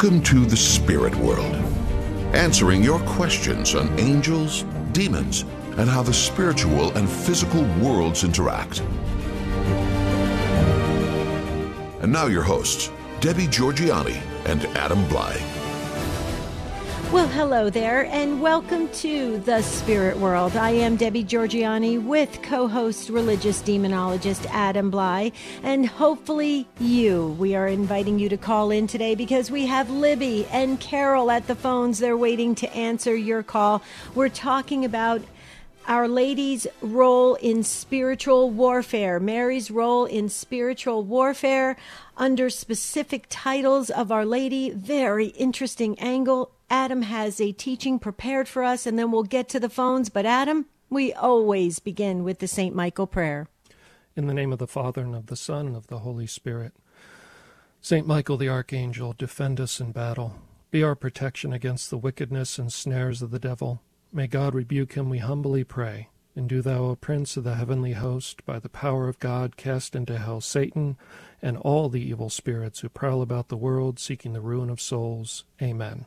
Welcome to the spirit world, answering your questions on angels, demons, and how the spiritual and physical worlds interact. And now, your hosts, Debbie Georgianni and Adam Blai. Well, hello there, and welcome to the Spirit World. I am Debbie Georgianni with co host religious demonologist Adam Blai, and hopefully you. We are inviting you to call in today because we have Libby and Carol at the phones. They're waiting to answer your call. We're talking about our Lady's role in spiritual warfare, Mary's role in spiritual warfare under specific titles of Our Lady. Very interesting angle Adam has a teaching prepared for us, and then we'll get to the phones. But, Adam, we always begin with the St. Michael prayer. In the name of the Father, and of the Son, and of the Holy Spirit. St. Michael the Archangel, defend us in battle. Be our protection against the wickedness and snares of the devil. May God rebuke him, we humbly pray. And do thou, O Prince of the heavenly host, by the power of God, cast into hell Satan and all the evil spirits who prowl about the world, seeking the ruin of souls. Amen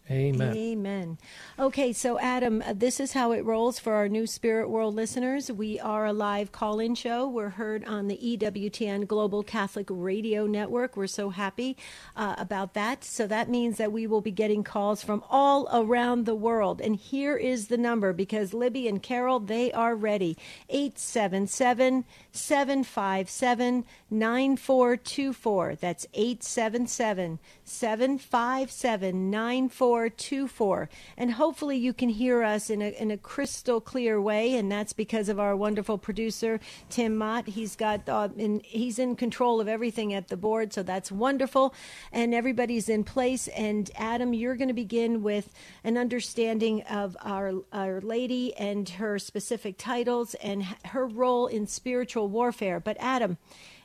Amen. Amen. Okay, so Adam, uh, this is how it rolls for our new Spirit World listeners. We are a live call in show. We're heard on the EWTN Global Catholic Radio Network. We're so happy uh, about that. So that means that we will be getting calls from all around the world. And here is the number because Libby and Carol, they are ready 877 757 9424. That's 877 757 9424. And hopefully you can hear us in a, in a crystal clear way. And that's because of our wonderful producer, Tim Mott. He's got, uh, in, he's in control of everything at the board. So that's wonderful. And everybody's in place. And Adam, you're going to begin with an understanding of our, our lady and her specific titles and her role in spiritual warfare. But Adam,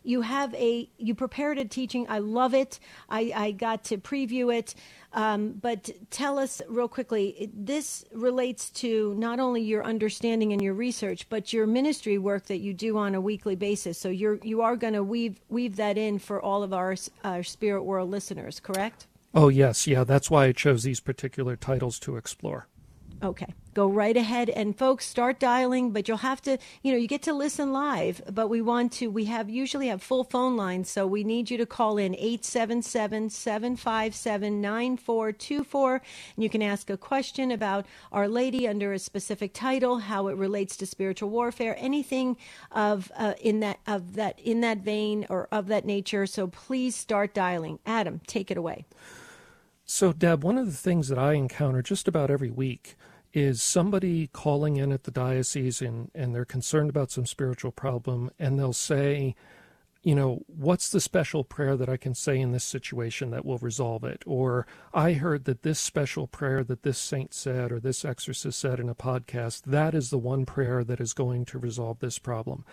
you have a you prepared a teaching. I love it. I, I got to preview it. Um, but tell us real quickly. This relates to not only your understanding and your research, but your ministry work that you do on a weekly basis. So you're you are going to weave weave that in for all of our, our spirit world listeners. Correct? Oh yes, yeah. That's why I chose these particular titles to explore. Okay. Go right ahead and folks start dialing, but you'll have to, you know, you get to listen live, but we want to we have usually have full phone lines, so we need you to call in 877-757-9424 and you can ask a question about Our Lady under a specific title, how it relates to spiritual warfare, anything of uh, in that of that in that vein or of that nature. So please start dialing. Adam, take it away. So, Deb, one of the things that I encounter just about every week is somebody calling in at the diocese and, and they're concerned about some spiritual problem, and they'll say, you know, what's the special prayer that I can say in this situation that will resolve it? Or I heard that this special prayer that this saint said or this exorcist said in a podcast, that is the one prayer that is going to resolve this problem.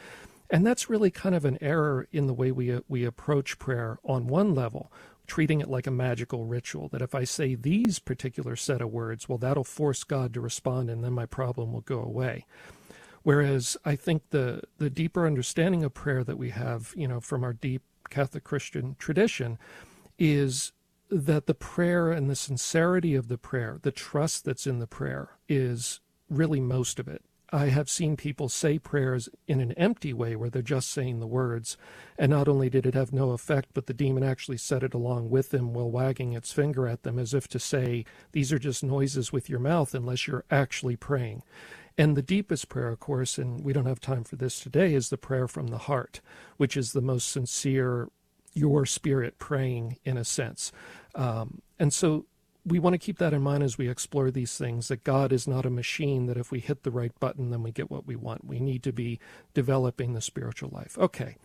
And that's really kind of an error in the way we, we approach prayer on one level treating it like a magical ritual that if I say these particular set of words, well, that'll force God to respond and then my problem will go away. Whereas I think the, the deeper understanding of prayer that we have, you know, from our deep Catholic Christian tradition is that the prayer and the sincerity of the prayer, the trust that's in the prayer, is really most of it. I have seen people say prayers in an empty way where they're just saying the words. And not only did it have no effect, but the demon actually said it along with them while wagging its finger at them as if to say, These are just noises with your mouth unless you're actually praying. And the deepest prayer, of course, and we don't have time for this today, is the prayer from the heart, which is the most sincere, your spirit praying in a sense. Um, and so we want to keep that in mind as we explore these things that God is not a machine that if we hit the right button, then we get what we want. We need to be developing the spiritual life. Okay.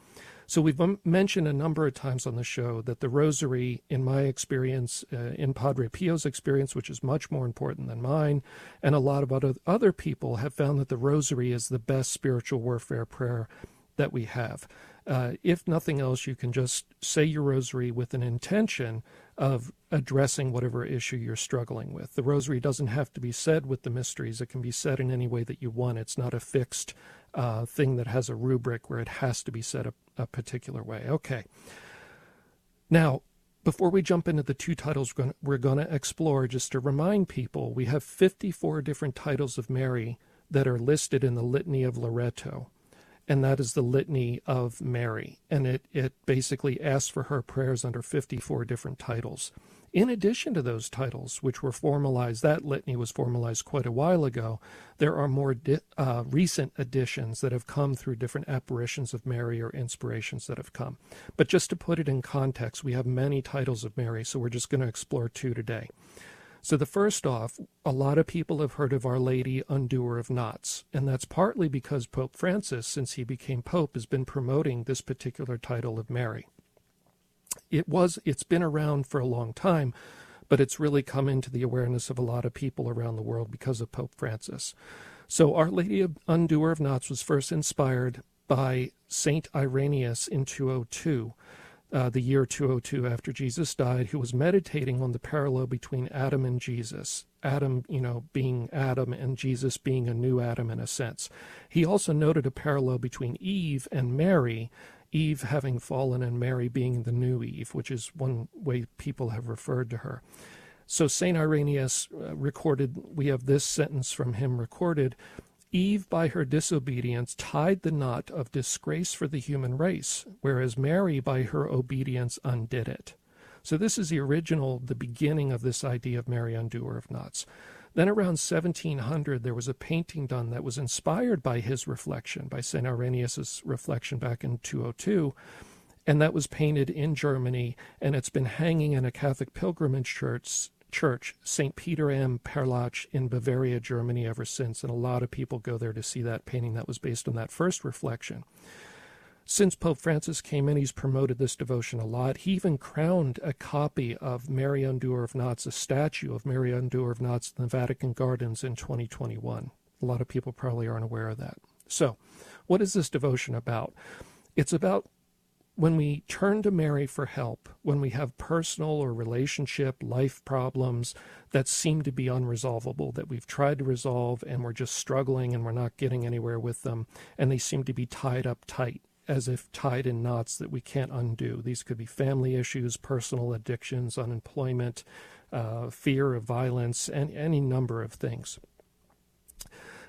So we've mentioned a number of times on the show that the rosary, in my experience, uh, in Padre Pio's experience, which is much more important than mine, and a lot of other, other people have found that the rosary is the best spiritual warfare prayer that we have. Uh, if nothing else, you can just say your rosary with an intention of addressing whatever issue you're struggling with. The rosary doesn't have to be said with the mysteries, it can be said in any way that you want. It's not a fixed uh, thing that has a rubric where it has to be said a, a particular way. Okay. Now, before we jump into the two titles we're going to explore, just to remind people, we have 54 different titles of Mary that are listed in the Litany of Loreto. And that is the Litany of Mary. And it, it basically asks for her prayers under 54 different titles. In addition to those titles, which were formalized, that litany was formalized quite a while ago, there are more di- uh, recent additions that have come through different apparitions of Mary or inspirations that have come. But just to put it in context, we have many titles of Mary, so we're just going to explore two today. So, the first off, a lot of people have heard of Our Lady Undoer of Knots, and that's partly because Pope Francis, since he became Pope, has been promoting this particular title of Mary it was it's been around for a long time, but it's really come into the awareness of a lot of people around the world because of Pope Francis. So Our Lady of Undoer of Knots was first inspired by Saint Irenaeus in 202. Uh, the year 202 after Jesus died, who was meditating on the parallel between Adam and Jesus. Adam, you know, being Adam and Jesus being a new Adam in a sense. He also noted a parallel between Eve and Mary, Eve having fallen and Mary being the new Eve, which is one way people have referred to her. So St. Irenaeus uh, recorded, we have this sentence from him recorded Eve, by her disobedience, tied the knot of disgrace for the human race, whereas Mary, by her obedience, undid it. So this is the original, the beginning of this idea of Mary Undoer of Knots. Then around 1700, there was a painting done that was inspired by his reflection, by St. Irenaeus' reflection back in 202. And that was painted in Germany, and it's been hanging in a Catholic pilgrimage church, church St. Peter am Perlach in Bavaria, Germany, ever since. And a lot of people go there to see that painting that was based on that first reflection. Since Pope Francis came in, he's promoted this devotion a lot. He even crowned a copy of Mary Undoer of Knots, a statue of Mary Undoer of Knots in the Vatican Gardens in 2021. A lot of people probably aren't aware of that. So, what is this devotion about? It's about when we turn to Mary for help, when we have personal or relationship, life problems that seem to be unresolvable, that we've tried to resolve and we're just struggling and we're not getting anywhere with them, and they seem to be tied up tight as if tied in knots that we can't undo. These could be family issues, personal addictions, unemployment, uh, fear of violence, and any number of things.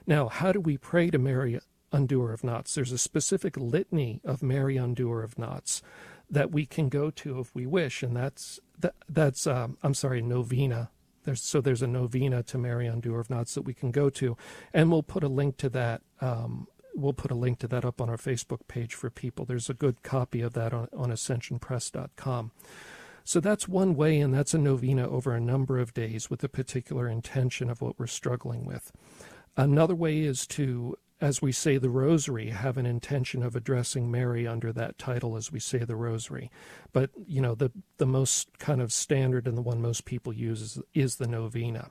Now, how do we pray to Mary, undoer of knots? There's a specific litany of Mary, undoer of knots that we can go to if we wish, and that's that, that's um, I'm sorry, novena. There's, so there's a novena to Mary, undoer of knots that we can go to, and we'll put a link to that um, we'll put a link to that up on our Facebook page for people. There's a good copy of that on, on ascensionpress.com. So that's one way, and that's a novena over a number of days with a particular intention of what we're struggling with. Another way is to, as we say the rosary, have an intention of addressing Mary under that title as we say the rosary. But, you know, the, the most kind of standard and the one most people use is, is the novena.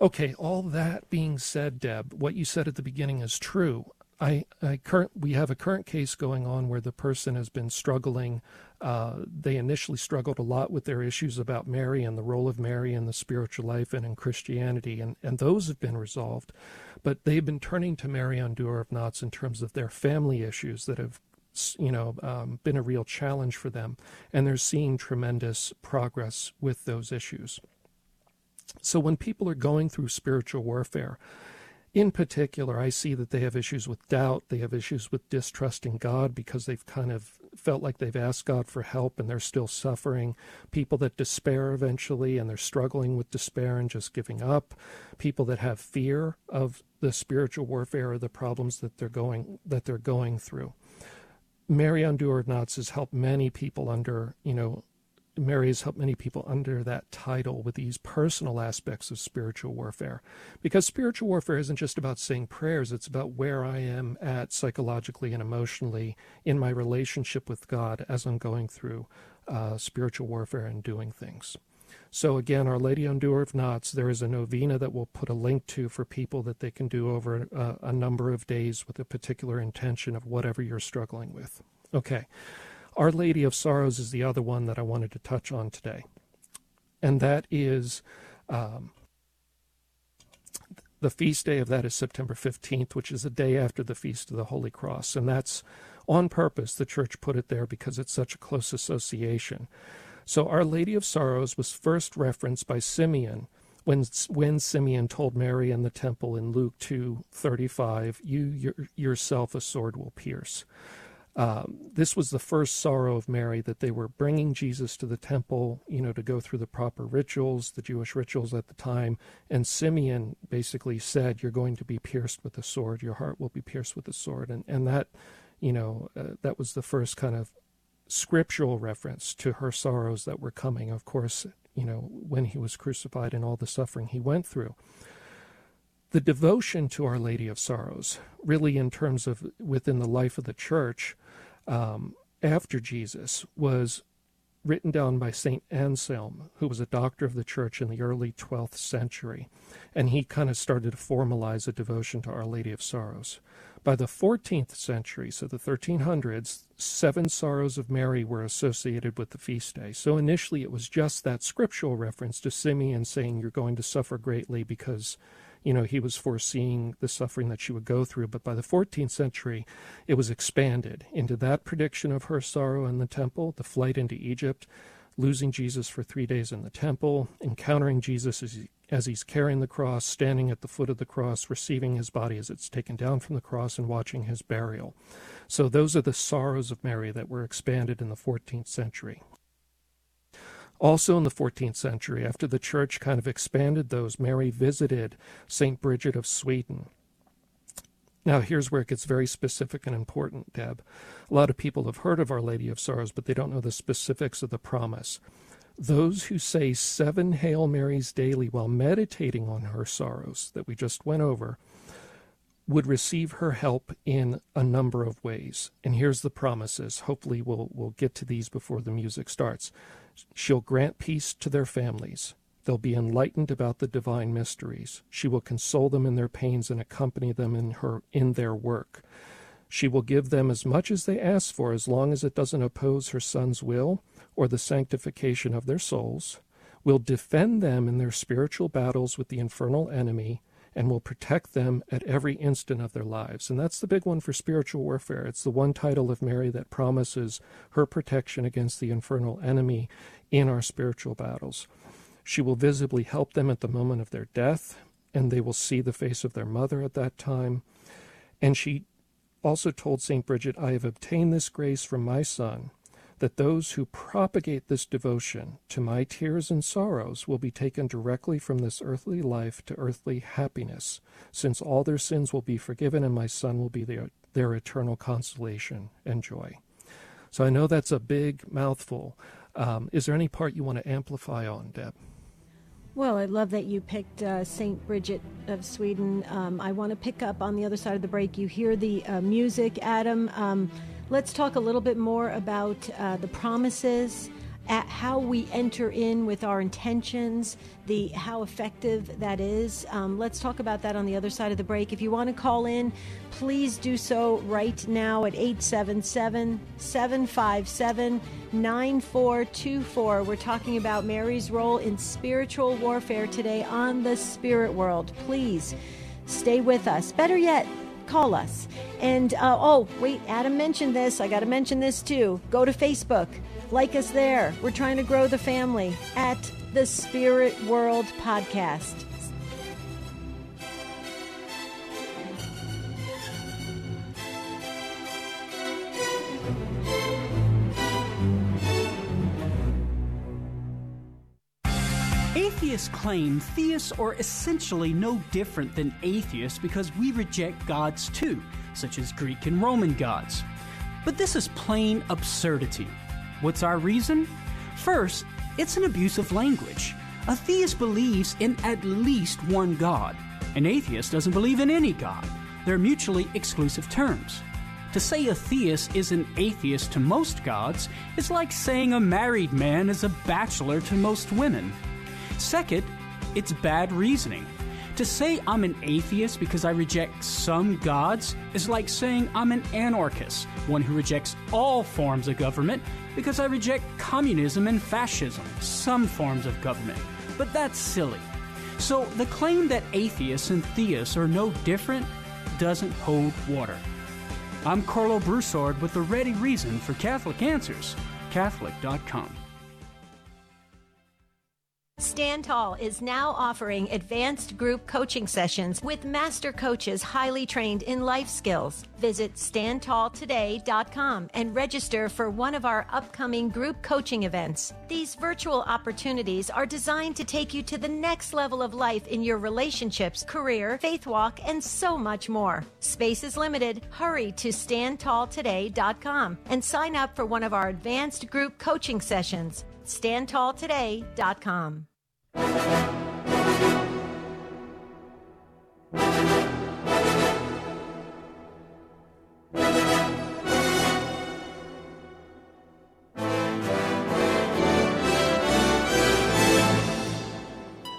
Okay, all that being said, Deb, what you said at the beginning is true. I, I current we have a current case going on where the person has been struggling. Uh, they initially struggled a lot with their issues about Mary and the role of Mary in the spiritual life and in Christianity, and, and those have been resolved. But they've been turning to Mary Undoer of Knots in terms of their family issues that have you know um, been a real challenge for them, and they're seeing tremendous progress with those issues. So when people are going through spiritual warfare, in particular, I see that they have issues with doubt. They have issues with distrusting God because they've kind of felt like they've asked God for help and they're still suffering. People that despair eventually and they're struggling with despair and just giving up. People that have fear of the spiritual warfare or the problems that they're going that they're going through. Mary Undoer of Knots has helped many people under, you know, Mary has helped many people under that title with these personal aspects of spiritual warfare. Because spiritual warfare isn't just about saying prayers, it's about where I am at psychologically and emotionally in my relationship with God as I'm going through uh, spiritual warfare and doing things. So, again, Our Lady Undoer of Knots, there is a novena that we'll put a link to for people that they can do over a, a number of days with a particular intention of whatever you're struggling with. Okay. Our Lady of Sorrows is the other one that I wanted to touch on today. And that is um, the feast day of that is September 15th, which is the day after the Feast of the Holy Cross. And that's on purpose. The church put it there because it's such a close association. So, Our Lady of Sorrows was first referenced by Simeon when when Simeon told Mary in the temple in Luke two thirty five, "You your, yourself a sword will pierce." Um, this was the first sorrow of Mary that they were bringing Jesus to the temple, you know, to go through the proper rituals, the Jewish rituals at the time. And Simeon basically said, "You're going to be pierced with a sword. Your heart will be pierced with a sword." And and that, you know, uh, that was the first kind of scriptural reference to her sorrows that were coming. Of course, you know, when he was crucified and all the suffering he went through. The devotion to Our Lady of Sorrows, really in terms of within the life of the church um, after Jesus, was written down by St. Anselm, who was a doctor of the church in the early 12th century. And he kind of started to formalize a devotion to Our Lady of Sorrows. By the 14th century, so the 1300s, seven sorrows of Mary were associated with the feast day. So initially it was just that scriptural reference to Simeon saying, You're going to suffer greatly because, you know, he was foreseeing the suffering that she would go through. But by the 14th century, it was expanded into that prediction of her sorrow in the temple, the flight into Egypt, losing Jesus for three days in the temple, encountering Jesus as he as he's carrying the cross, standing at the foot of the cross, receiving his body as it's taken down from the cross, and watching his burial. So, those are the sorrows of Mary that were expanded in the 14th century. Also, in the 14th century, after the church kind of expanded those, Mary visited St. Bridget of Sweden. Now, here's where it gets very specific and important, Deb. A lot of people have heard of Our Lady of Sorrows, but they don't know the specifics of the promise. Those who say seven Hail Marys daily while meditating on her sorrows that we just went over would receive her help in a number of ways. And here's the promises. Hopefully we'll we'll get to these before the music starts. She'll grant peace to their families. They'll be enlightened about the divine mysteries. She will console them in their pains and accompany them in her in their work. She will give them as much as they ask for as long as it doesn't oppose her son's will or the sanctification of their souls, will defend them in their spiritual battles with the infernal enemy, and will protect them at every instant of their lives. And that's the big one for spiritual warfare. It's the one title of Mary that promises her protection against the infernal enemy in our spiritual battles. She will visibly help them at the moment of their death, and they will see the face of their mother at that time. And she also told St. Bridget, I have obtained this grace from my Son that those who propagate this devotion to my tears and sorrows will be taken directly from this earthly life to earthly happiness, since all their sins will be forgiven and my Son will be their, their eternal consolation and joy. So I know that's a big mouthful. Um, is there any part you want to amplify on, Deb? Well, I love that you picked uh, St. Bridget of Sweden. Um, I want to pick up on the other side of the break. You hear the uh, music, Adam. Um, Let's talk a little bit more about uh, the promises, at how we enter in with our intentions, the how effective that is. Um, let's talk about that on the other side of the break. If you want to call in, please do so right now at 877 757 9424. We're talking about Mary's role in spiritual warfare today on the spirit world. Please stay with us. Better yet, call us. And uh, oh, wait, Adam mentioned this. I got to mention this too. Go to Facebook, like us there. We're trying to grow the family at the Spirit World Podcast. Claim theists are essentially no different than atheists because we reject gods too, such as Greek and Roman gods. But this is plain absurdity. What's our reason? First, it's an abuse of language. A theist believes in at least one God. An atheist doesn't believe in any God. They're mutually exclusive terms. To say a theist is an atheist to most gods is like saying a married man is a bachelor to most women. Second, it's bad reasoning. To say I'm an atheist because I reject some gods is like saying I'm an anarchist, one who rejects all forms of government because I reject communism and fascism, some forms of government. But that's silly. So the claim that atheists and theists are no different doesn't hold water. I'm Karlo Broussard with the ready reason for Catholic Answers, Catholic.com. Stand Tall is now offering advanced group coaching sessions with master coaches highly trained in life skills. Visit standtalltoday.com and register for one of our upcoming group coaching events. These virtual opportunities are designed to take you to the next level of life in your relationships, career, faith walk, and so much more. Space is limited. Hurry to standtalltoday.com and sign up for one of our advanced group coaching sessions. standtalltoday.com.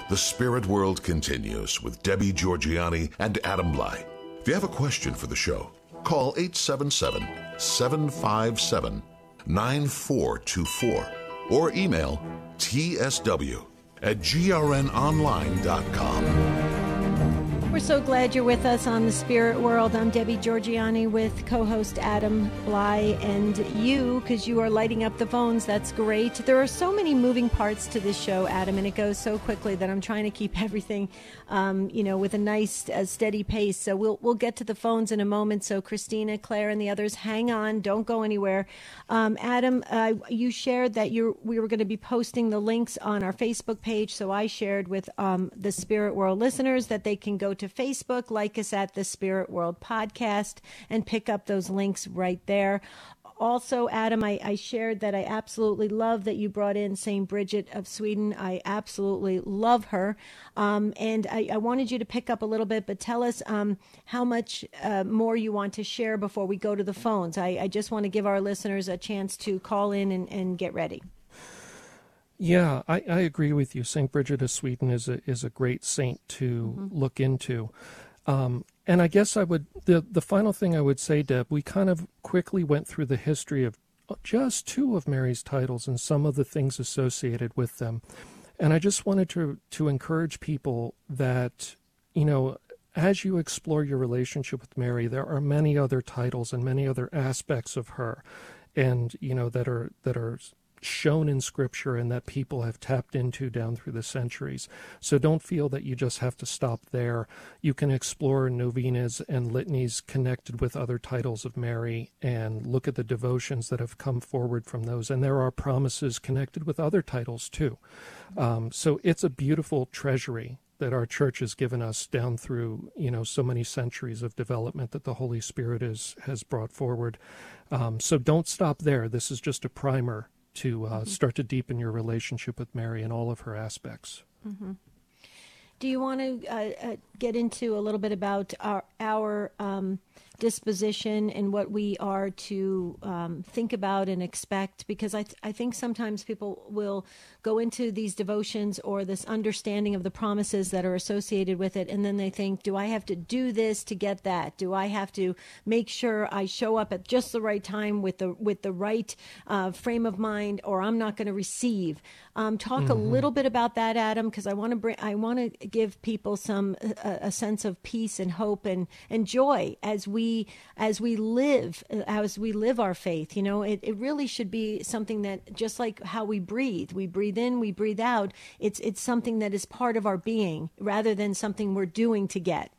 The Spirit World continues with Debbie Georgianni and Adam Blai. If you have a question for the show, call 877 757 9424 or email tsw at grnonline.com. We're so glad you're with us on the Spirit World. I'm Debbie Georgianni with co host Adam Blai and you, because you are lighting up the phones. That's great. There are so many moving parts to this show, Adam, and it goes so quickly that I'm trying to keep everything, um, you know, with a nice, uh, steady pace. So we'll, we'll get to the phones in a moment. So, Christina, Claire, and the others, hang on. Don't go anywhere. Um, Adam, uh, you shared that you we were going to be posting the links on our Facebook page. So I shared with um, the Spirit World listeners that they can go to to Facebook, like us at the Spirit World Podcast, and pick up those links right there. Also, Adam, I, I shared that I absolutely love that you brought in St. Bridget of Sweden. I absolutely love her. Um, and I, I, wanted you to pick up a little bit, but tell us um, how much uh, more you want to share before we go to the phones. I, I just want to give our listeners a chance to call in and, and get ready. Yeah, I, I agree with you. Saint Bridget of Sweden is a is a great saint to mm-hmm. look into. Um, and I guess I would the the final thing I would say, Deb, we kind of quickly went through the history of just two of Mary's titles and some of the things associated with them. And I just wanted to to encourage people that you know as you explore your relationship with Mary, there are many other titles and many other aspects of her, and you know that are that are shown in Scripture and that people have tapped into down through the centuries. So don't feel that you just have to stop there. You can explore novenas and litanies connected with other titles of Mary and look at the devotions that have come forward from those. And there are promises connected with other titles too. Um, so it's a beautiful treasury that our church has given us down through you know so many centuries of development that the Holy Spirit is, has brought forward. Um, so don't stop there. This is just a primer to uh, mm-hmm. start to deepen your relationship with Mary in all of her aspects. Mm-hmm. Do you want to uh, uh, get into a little bit about our our um, disposition and what we are to um, think about and expect because I, th- I think sometimes people will go into these devotions or this understanding of the promises that are associated with it and then they think do i have to do this to get that? Do i have to make sure i show up at just the right time with the with the right uh, frame of mind or i'm not going to receive? Um, talk mm-hmm. a little bit about that adam because i want to bring i want to give people some a, a sense of peace and hope and and joy as we we as we live as we live our faith you know? It, it really should be something that just like how we breathe we breathe in we breathe out it's it's something that is part of our being rather than something we're doing to get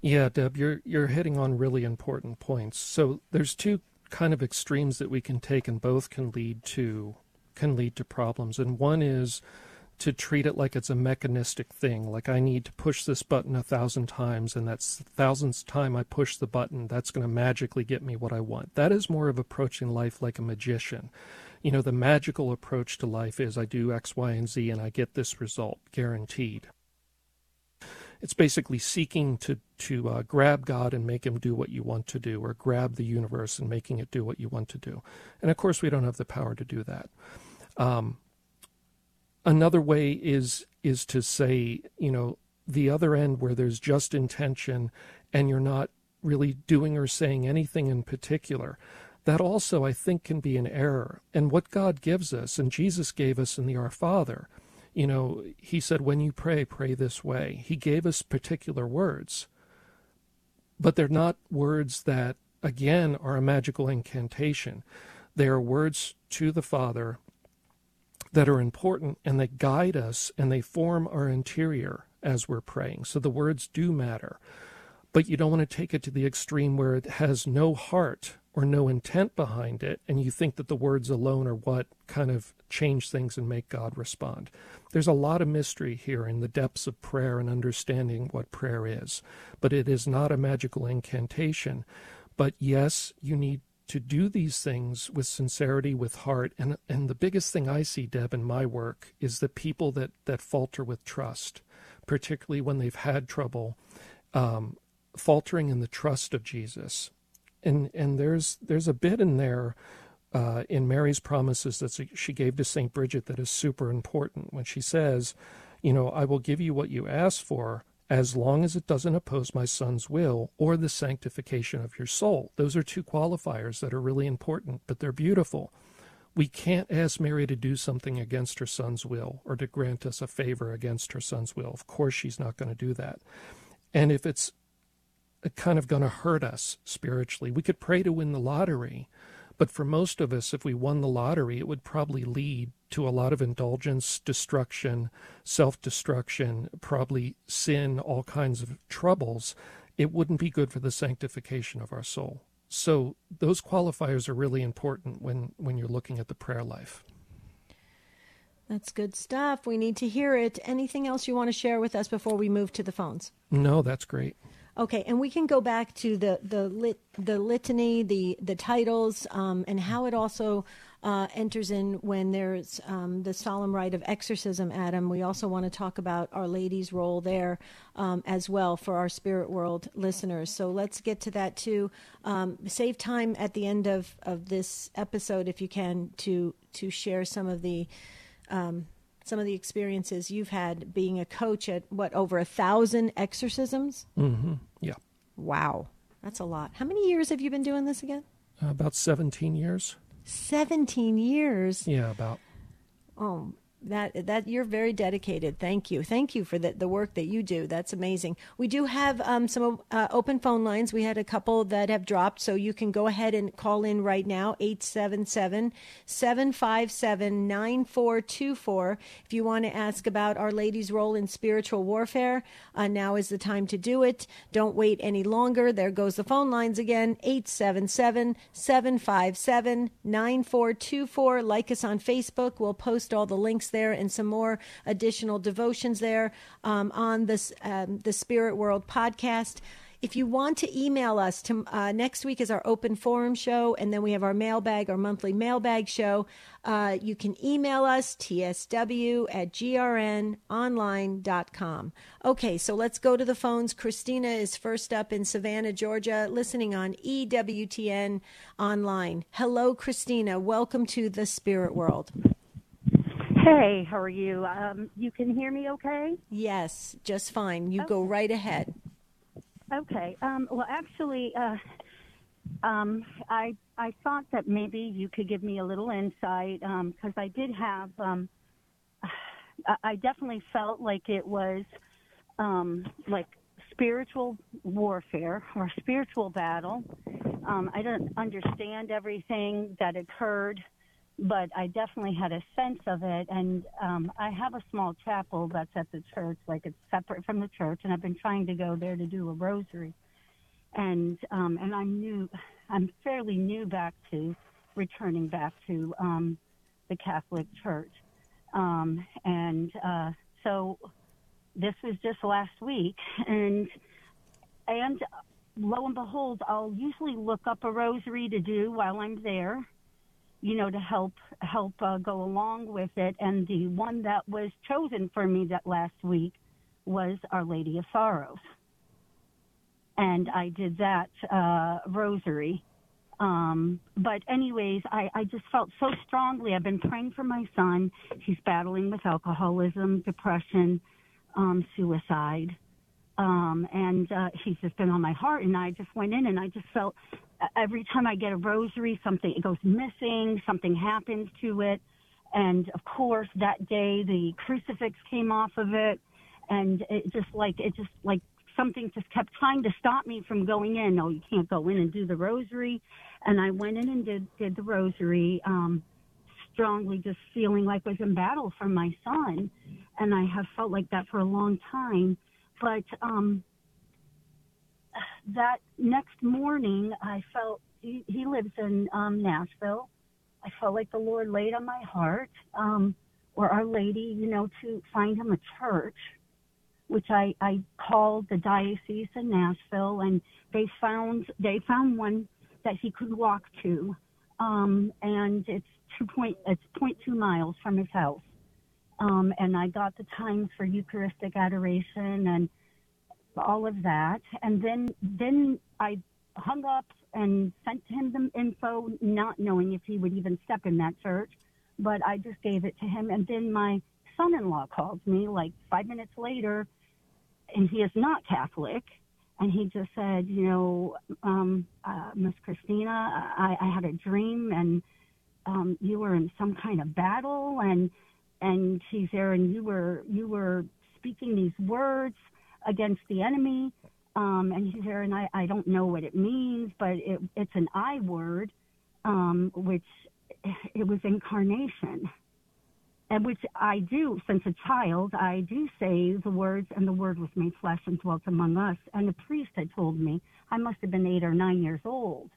yeah deb you're you're hitting on really important points so there's two kind of extremes that we can take and both can lead to can lead to problems and one is to treat it like it's a mechanistic thing. Like I need to push this button a thousand times, and that's the thousandth time I push the button, that's going to magically get me what I want. That is more of approaching life like a magician. You know, the magical approach to life is I do X, Y, and Z, and I get this result guaranteed. It's basically seeking to to uh, grab God and make Him do what you want to do, or grab the universe and making it do what you want to do. And of course, we don't have the power to do that. Um, Another way is is to say, you know, the other end where there's just intention and you're not really doing or saying anything in particular. That also, I think, can be an error. And what God gives us, and Jesus gave us in the Our Father, you know, He said, when you pray, pray this way. He gave us particular words, but they're not words that, again, are a magical incantation. They are words to the Father that are important and they guide us and they form our interior as we're praying. So the words do matter. But you don't want to take it to the extreme where it has no heart or no intent behind it, and you think that the words alone are what kind of change things and make God respond. There's a lot of mystery here in the depths of prayer and understanding what prayer is, but it is not a magical incantation. But yes, you need to do these things with sincerity, with heart. And, and the biggest thing I see, Deb, in my work is the people that, that falter with trust, particularly when they've had trouble um, faltering in the trust of Jesus. And, and there's, there's a bit in there uh, in Mary's promises that she gave to St. Bridget that is super important when she says, You know, I will give you what you ask for, as long as it doesn't oppose my son's will or the sanctification of your soul. Those are two qualifiers that are really important, but they're beautiful. We can't ask Mary to do something against her son's will or to grant us a favor against her son's will. Of course, she's not going to do that. And if it's kind of going to hurt us spiritually, we could pray to win the lottery but for most of us, if we won the lottery, it would probably lead to a lot of indulgence, destruction, self destruction, probably sin, all kinds of troubles. It wouldn't be good for the sanctification of our soul. So those qualifiers are really important when, when you're looking at the prayer life. That's good stuff. We need to hear it. Anything else you want to share with us before we move to the phones? No, that's great. Okay, and we can go back to the the lit, the litany, the the titles, um, and how it also uh, enters in when there's um, the solemn rite of exorcism. Adam, we also want to talk about Our Lady's role there um, as well for our spirit world listeners. So let's get to that too. Um, save time at the end of of this episode if you can to to share some of the um, some of the experiences you've had being a coach at what over a thousand exorcisms. Mm-hmm. Yeah. Wow, that's a lot. How many years have you been doing this again? Uh, about seventeen years. Seventeen years. Yeah, about. Oh that that you're very dedicated. Thank you, thank you for the the work that you do. That's amazing. We do have um, some uh, open phone lines. We had a couple that have dropped, so you can go ahead and call in right now 877-757-9424 if you want to ask about Our Lady's role in spiritual warfare. Uh, now is the time to do it. Don't wait any longer. There goes the phone lines again 877-757-9424. Like us on Facebook. We'll post all the links there and some more additional devotions there um, on this um, the Spirit World podcast. If you want to email us, to, uh, next week is our open forum show, and then we have our mailbag, our monthly mailbag show. Uh, you can email us, tsw at grnonline.com. Okay, so let's go to the phones. Christina is first up in Savannah, Georgia, listening on EWTN online. Hello, Christina. Welcome to the Spirit World. Hey, how are you? Um, you can hear me okay? Yes, just fine. You okay. go right ahead. Okay. Um, well, actually, uh, um, I I thought that maybe you could give me a little insight because um, I did have um, I definitely felt like it was um, like spiritual warfare or spiritual battle. Um, I don't understand everything that occurred but I definitely had a sense of it. And um, I have a small chapel that's at the church, like it's separate from the church, and I've been trying to go there to do a rosary. And um, and I'm new, I'm fairly new back to returning back to um, the Catholic Church, um, and uh, so this was just last week, and and lo and behold, I'll usually look up a rosary to do while I'm there you know, to help help uh, go along with it. And the one that was chosen for me that last week was Our Lady of Sorrows, and I did that uh, rosary. Um, but anyways, I, I just felt so strongly. I've been praying for my son. He's battling with alcoholism, depression, um, suicide. Um, and uh, he's just been on my heart. And I just went in and I just felt every time I get a rosary, something it goes missing, something happens to it. And of course, that day the crucifix came off of it, and it just like it just like something just kept trying to stop me from going in. No, you can't go in and do the rosary. And I went in and did did the rosary. Um, strongly just feeling like I was in battle for my son, and I have felt like that for a long time. But um, that next morning, I felt he, he lives in um, Nashville. I felt like the Lord laid on my heart, um, or Our Lady, you know, to find him a church, which I, I called the diocese in Nashville, and they found they found one that he could walk to, um, and it's two point it's point two miles from his house. Um, and I got the times for Eucharistic adoration and all of that. And then then I hung up and sent him the info, not knowing if he would even step in that church. But I just gave it to him. And then my son-in-law called me like five minutes later, and he is not Catholic. And he just said, you know, um, uh, Miss Christina, I, I had a dream, and um, you were in some kind of battle, and and he's there, and you were you were speaking these words against the enemy. Um, and he's there, and I, I don't know what it means, but it, it's an I word, um, which it was incarnation. And which I do, since a child, I do say the words, and the word was made flesh and dwelt among us. And the priest had told me I must have been eight or nine years old.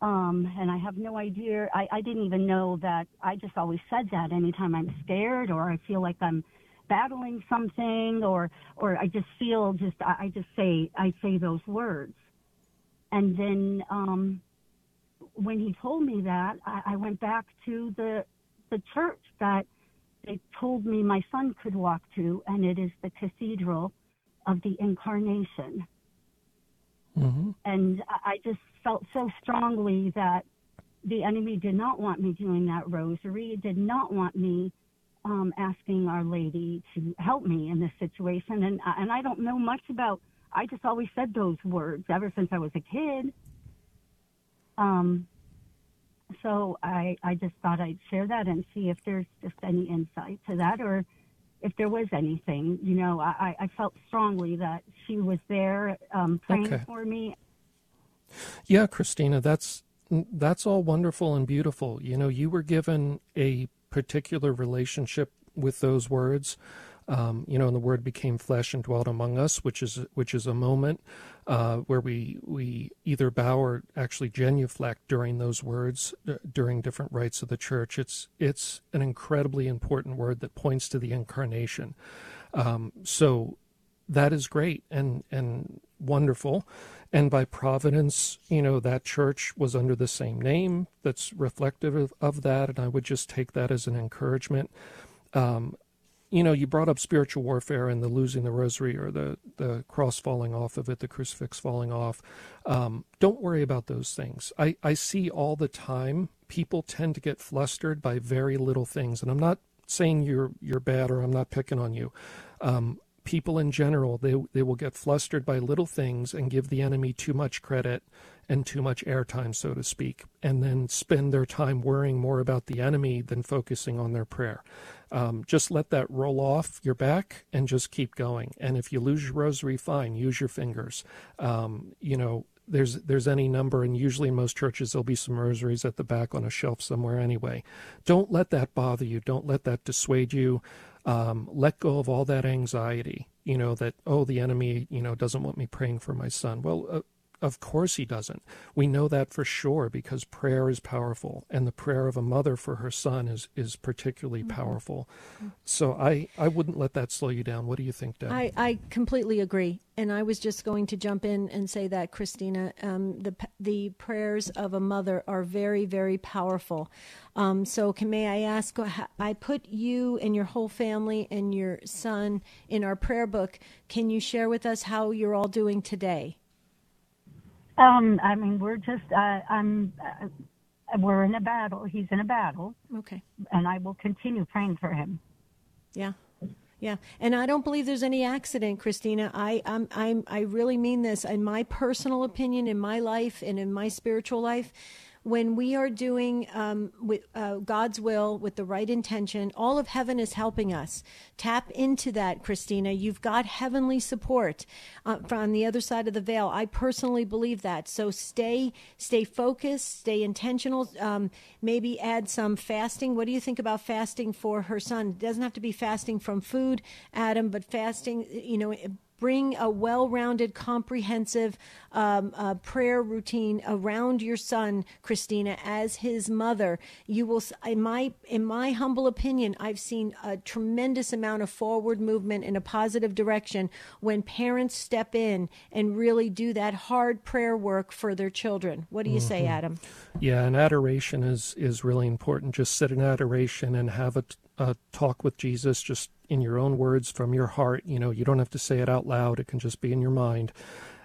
Um, and I have no idea. I, I didn't even know that. I just always said that anytime I'm scared or I feel like I'm battling something or or I just feel just I, I just say I say those words. And then um when he told me that, I, I went back to the the church that they told me my son could walk to, and it is the Cathedral of the Incarnation. Mm-hmm. And I just felt so strongly that the enemy did not want me doing that rosary, did not want me um, asking Our Lady to help me in this situation. And and I don't know much about. I just always said those words ever since I was a kid. Um, so I I just thought I'd share that and see if there's just any insight to that or if there was anything. You know, I I felt strongly that she was there um, praying okay. for me. Yeah, Christina, that's that's all wonderful and beautiful. You know, you were given a particular relationship with those words. Um, you know, and the word became flesh and dwelt among us, which is which is a moment uh, where we we either bow or actually genuflect during those words uh, during different rites of the church. It's it's an incredibly important word that points to the incarnation. Um, so that is great and and wonderful. And by providence, you know, that church was under the same name that's reflective of, of that. And I would just take that as an encouragement. Um, you know, you brought up spiritual warfare and the losing the rosary or the, the cross falling off of it, the crucifix falling off. Um, don't worry about those things. I, I see all the time people tend to get flustered by very little things. And I'm not saying you're you're bad or I'm not picking on you. Um, people in general they they will get flustered by little things and give the enemy too much credit and too much airtime so to speak and then spend their time worrying more about the enemy than focusing on their prayer. Um, just let that roll off your back and just keep going. And if you lose your rosary fine use your fingers. Um, you know there's there's any number and usually in most churches there'll be some rosaries at the back on a shelf somewhere anyway. Don't let that bother you. Don't let that dissuade you um, let go of all that anxiety you know that oh the enemy you know doesn't want me praying for my son. Well uh, of course he doesn't. We know that for sure because prayer is powerful and the prayer of a mother for her son is is particularly mm-hmm. powerful. So I I wouldn't let that slow you down. What do you think, Deb? I, I completely agree. And I was just going to jump in and say that Christina, um, the the prayers of a mother are very very powerful. Um, so can may I ask? I put you and your whole family and your son in our prayer book. Can you share with us how you're all doing today? Um, I mean, we're just, uh, I'm, uh, we're in a battle. He's in a battle. Okay. And I will continue praying for him. Yeah. Yeah, and I don't believe there's any accident, Christina. I I'm, I'm I really mean this. In my personal opinion, in my life and in my spiritual life, when we are doing um, with uh, God's will with the right intention, all of heaven is helping us. Tap into that, Christina. You've got heavenly support uh, from the other side of the veil. I personally believe that. So stay, stay focused, stay intentional. Um, maybe add some fasting. What do you think about fasting for her son? It doesn't have to be fasting from food, Adam, but fasting. You know bring a well rounded, comprehensive um, uh, prayer routine around your son, Christina, as his mother. You will, in my, in my humble opinion, I've seen a tremendous amount of forward movement in a positive direction when parents step in and really do that hard prayer work for their children. What do you mm-hmm. say, Adam? Yeah, and adoration is, is really important. Just sit in adoration and have a, a talk with Jesus, just in your own words from your heart. You know, you don't have to say it out loud, it can just be in your mind.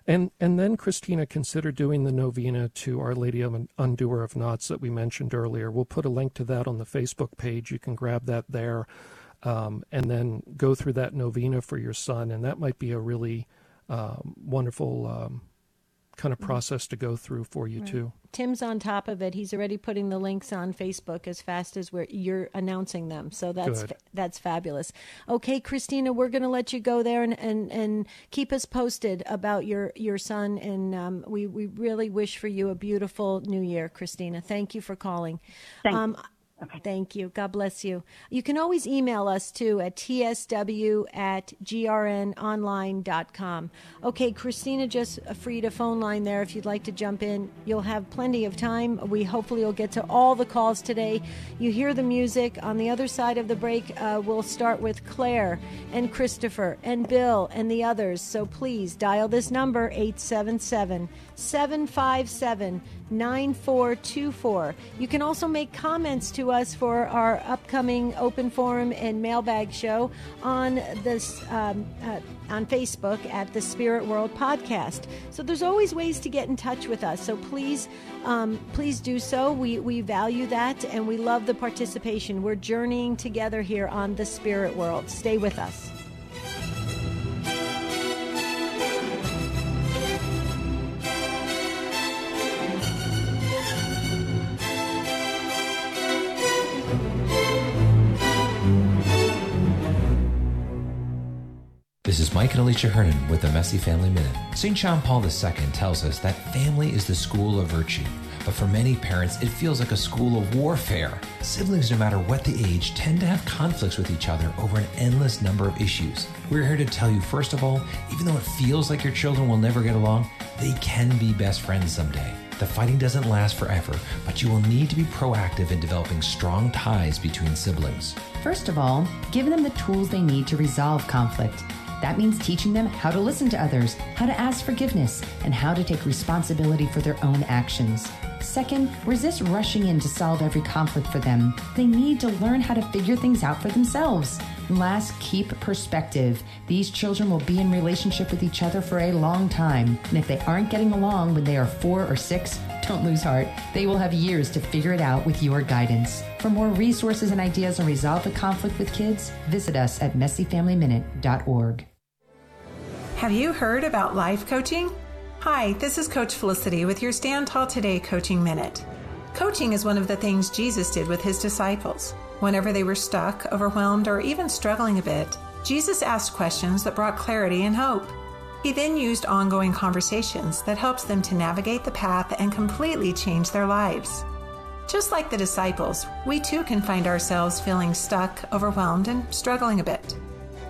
And and then Christina consider doing the novena to Our Lady of Undoer of Knots that we mentioned earlier. We'll put a link to that on the Facebook page. You can grab that there, um, and then go through that novena for your son. And that might be a really um, wonderful um, kind of mm-hmm. process to go through for you right. too. Tim's on top of it. He's already putting the links on Facebook as fast as we're you're announcing them. So that's fa- that's fabulous. Okay, Christina, we're going to let you go there and, and, and keep us posted about your your son. And um, we we really wish for you a beautiful New Year, Christina. Thank you for calling. Thank um, Okay. Thank you. God bless you. You can always email us too at tsw at grnonline.com. Okay, Christina just freed a phone line there if you'd like to jump in. You'll have plenty of time. We hopefully will get to all the calls today. You hear the music. On the other side of the break, uh, we'll start with Claire and Christopher and Bill and the others. So please dial this number 877 757 9424. You can also make comments to us for our upcoming open forum and mailbag show on this um, uh, on Facebook at the Spirit World Podcast. So there's always ways to get in touch with us. So please, um, please do so. We we value that and we love the participation. We're journeying together here on the Spirit World. Stay with us. Mike and Alicia Hernon with the Messy Family Minute. St. John Paul II tells us that family is the school of virtue. But for many parents, it feels like a school of warfare. Siblings, no matter what the age, tend to have conflicts with each other over an endless number of issues. We're here to tell you, first of all, even though it feels like your children will never get along, they can be best friends someday. The fighting doesn't last forever, but you will need to be proactive in developing strong ties between siblings. First of all, give them the tools they need to resolve conflict. That means teaching them how to listen to others, how to ask forgiveness, and how to take responsibility for their own actions. Second, resist rushing in to solve every conflict for them. They need to learn how to figure things out for themselves. And last, keep perspective. These children will be in relationship with each other for a long time, and if they aren't getting along when they are four or six, don't lose heart. They will have years to figure it out with your guidance. For more resources and ideas on resolve the conflict with kids, visit us at messyfamilyminute.org. Have you heard about life coaching? Hi, this is Coach Felicity with your Stand Tall Today Coaching Minute. Coaching is one of the things Jesus did with his disciples. Whenever they were stuck, overwhelmed, or even struggling a bit, Jesus asked questions that brought clarity and hope. He then used ongoing conversations that helps them to navigate the path and completely change their lives. Just like the disciples, we too can find ourselves feeling stuck, overwhelmed, and struggling a bit.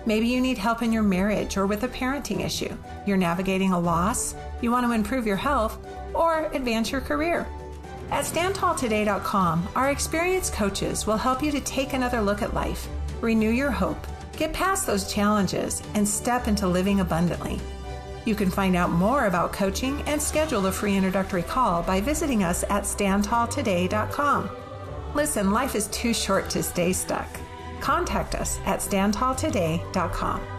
Maybe you need help in your marriage or with a parenting issue. You're navigating a loss, you want to improve your health, or advance your career. At StandTallToday.com, our experienced coaches will help you to take another look at life, renew your hope, get past those challenges, and step into living abundantly. You can find out more about coaching and schedule a free introductory call by visiting us at standtalltoday.com. Listen, life is too short to stay stuck. Contact us at standtalltoday.com.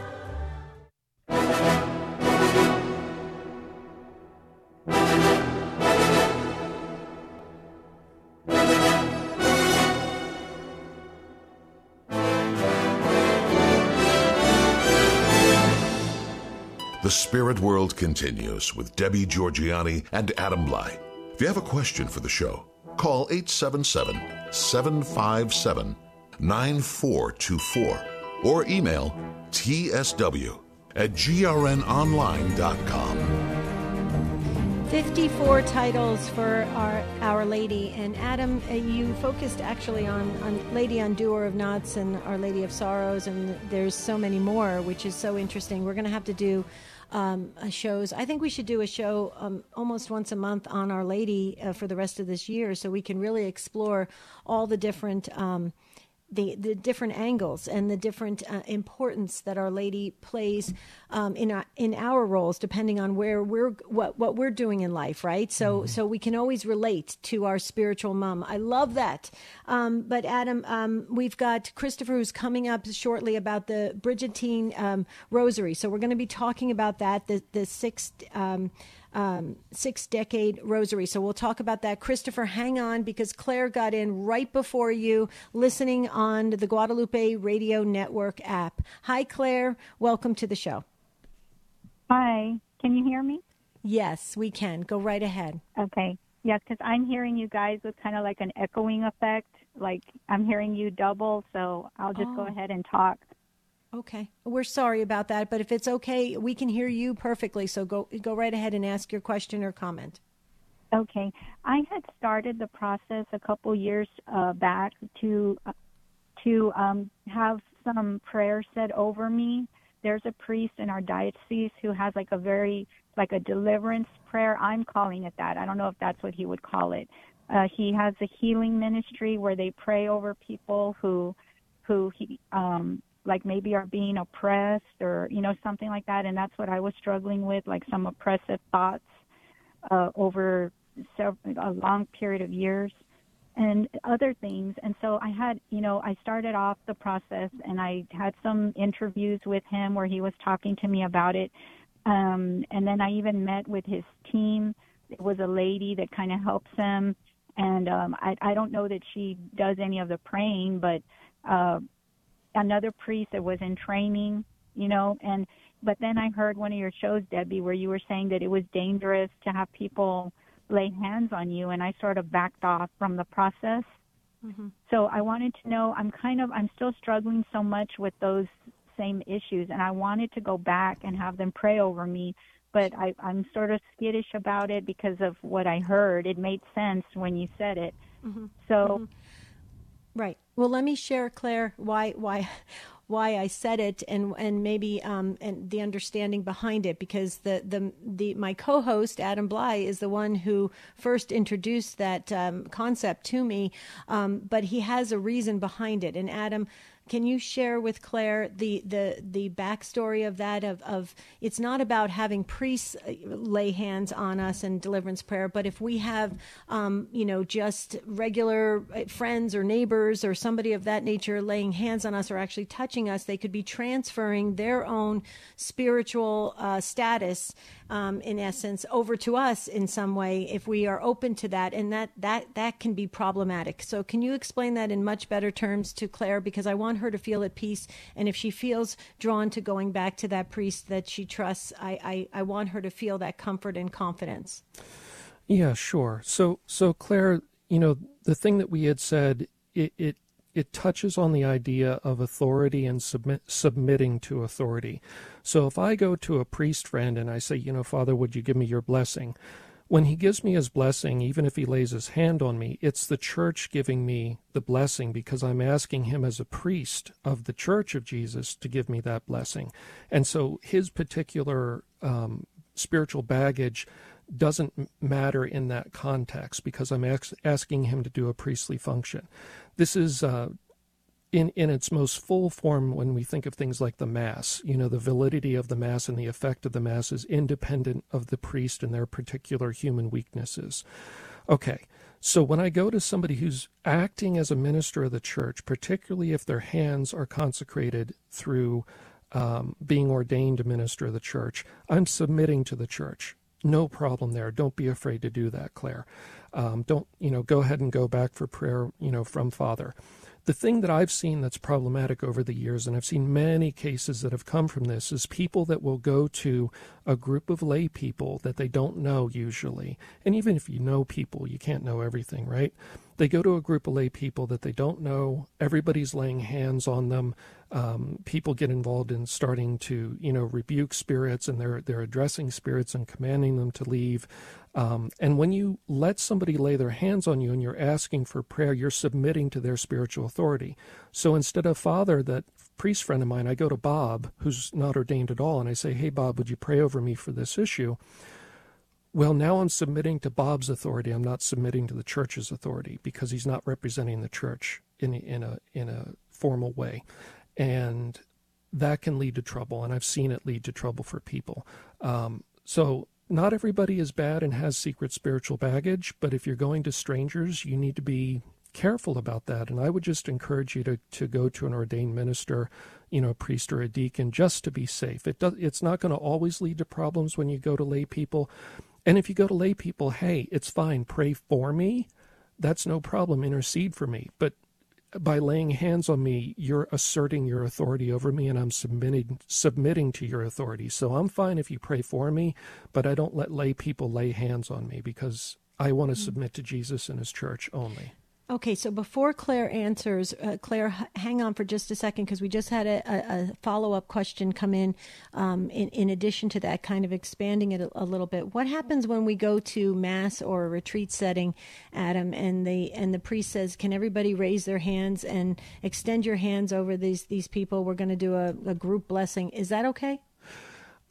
The Spirit World continues with Debbie Georgianni and Adam Blai. If you have a question for the show, Call 877 757 9424 or email tsw at grnonline.com. 54 titles for our Our Lady. And Adam, uh, you focused actually on, on Lady Undoer of Knots and Our Lady of Sorrows, and there's so many more, which is so interesting. We're going to have to do um, shows. I think we should do a show um, almost once a month on Our Lady uh, for the rest of this year so we can really explore all the different. Um, the, the different angles and the different uh, importance that Our Lady plays um, in our, in our roles, depending on where we're what what we're doing in life, right? So mm-hmm. so we can always relate to our spiritual mom. I love that. Um, but Adam, um, we've got Christopher who's coming up shortly about the Brigittine um, Rosary. So we're going to be talking about that the the sixth um, um, six decade rosary. So we'll talk about that. Christopher, hang on because Claire got in right before you listening on the Guadalupe Radio Network app. Hi, Claire. Welcome to the show. Hi. Can you hear me? Yes, we can. Go right ahead. Okay. Yes, because I'm hearing you guys with kind of like an echoing effect. Like I'm hearing you double, so I'll just oh. go ahead and talk. Okay. We're sorry about that, but if it's okay, we can hear you perfectly. So go go right ahead and ask your question or comment. Okay. I had started the process a couple years uh, back to uh, to um, have some prayer said over me. There's a priest in our diocese who has like a very like a deliverance prayer. I'm calling it that. I don't know if that's what he would call it. Uh, he has a healing ministry where they pray over people who who he um like maybe are being oppressed or you know something like that. And that's what i was struggling with like some oppressive thoughts uh over several, a long period of years and other things. And so i had you know i started off the process and i had some interviews with him where he was talking to me about it. Um and then i even met with his team. It was a lady that kind of helps him. And um i i don't know that she does any of the praying but uh another priest that was in training, you know, and but then I heard one of your shows, Debbie, where you were saying that it was dangerous to have people lay hands on you, and I sort of backed off from the process. Mm-hmm. So I wanted to know. I'm kind of I'm still struggling so much with those same issues, and I wanted to go back and have them pray over me, but I, I'm sort of skittish about it because of what I heard. It made sense when you said it. Mm-hmm. So. Mm-hmm. Right. Well, let me share, Claire, why why why I said it and and maybe um, and the understanding behind it because the the the my co-host Adam Blai is the one who first introduced that um, concept to me, um, but he has a reason behind it. And Adam, can you share with Claire the the the backstory of that? Of of it's not about having priests uh, lay hands on us and deliverance prayer, but if we have, um, you know, just regular uh, friends or neighbors or somebody of that nature laying hands on us or actually touching us, they could be transferring their own spiritual uh, status um, in essence, over to us in some way if we are open to that, and that that that can be problematic. So, can you explain that in much better terms to Claire? Because I want her to feel at peace, and if she feels drawn to going back to that priest that she trusts, I I, I want her to feel that comfort and confidence. Yeah, sure. So so Claire, you know, the thing that we had said it, it it touches on the idea of authority and submit, submitting to authority. So if I go to a priest friend and I say, you know, Father, would you give me your blessing? When he gives me his blessing, even if he lays his hand on me, it's the church giving me the blessing because I'm asking him as a priest of the church of Jesus to give me that blessing. And so his particular um, spiritual baggage doesn't matter in that context because I'm ex- asking him to do a priestly function. This is uh, in in its most full form when we think of things like the mass. You know the validity of the mass and the effect of the mass is independent of the priest and their particular human weaknesses. Okay so when i go to somebody who's acting as a minister of the church particularly if their hands are consecrated through um, being ordained a minister of the church i'm submitting to the church. No problem there. Don't be afraid to do that claire. Um, don't you know go ahead and go back for prayer you know from father The thing that I've seen that's problematic over the years, and I've seen many cases that have come from this, is people that will go to a group of lay people that they don't know usually. And even if you know people, you can't know everything, right? They go to a group of lay people that they don't know. Everybody's laying hands on them. Um, people get involved in starting to, you know, rebuke spirits, and they're they're addressing spirits and commanding them to leave. Um, and when you let somebody lay their hands on you and you're asking for prayer, you're submitting to their spiritual authority. So instead of Father, that priest friend of mine, I go to Bob, who's not ordained at all, and I say, Hey, Bob, would you pray over me for this issue? Well, now I'm submitting to Bob's authority. I'm not submitting to the church's authority because he's not representing the church in in a in a formal way, and that can lead to trouble. And I've seen it lead to trouble for people. Um, so not everybody is bad and has secret spiritual baggage, but if you're going to strangers, you need to be careful about that. And I would just encourage you to, to go to an ordained minister, you know, a priest or a deacon, just to be safe. It does, it's not going to always lead to problems when you go to lay people. And if you go to lay people, hey, it's fine, pray for me. That's no problem, intercede for me. But by laying hands on me, you're asserting your authority over me, and I'm submitting submitting to your authority. So I'm fine if you pray for me, but I don't let lay people lay hands on me because I want to mm-hmm. submit to Jesus and His church only. Okay, so before Claire answers, uh, Claire, hang on for just a second because we just had a, a, follow up question come in, um, in. In addition to that, kind of expanding it a, a, little bit. What happens when we go to mass or a retreat setting, Adam, and the and the priest says, "Can everybody raise their hands and extend your hands over these these people? We're going to do a, a group blessing. Is that okay?"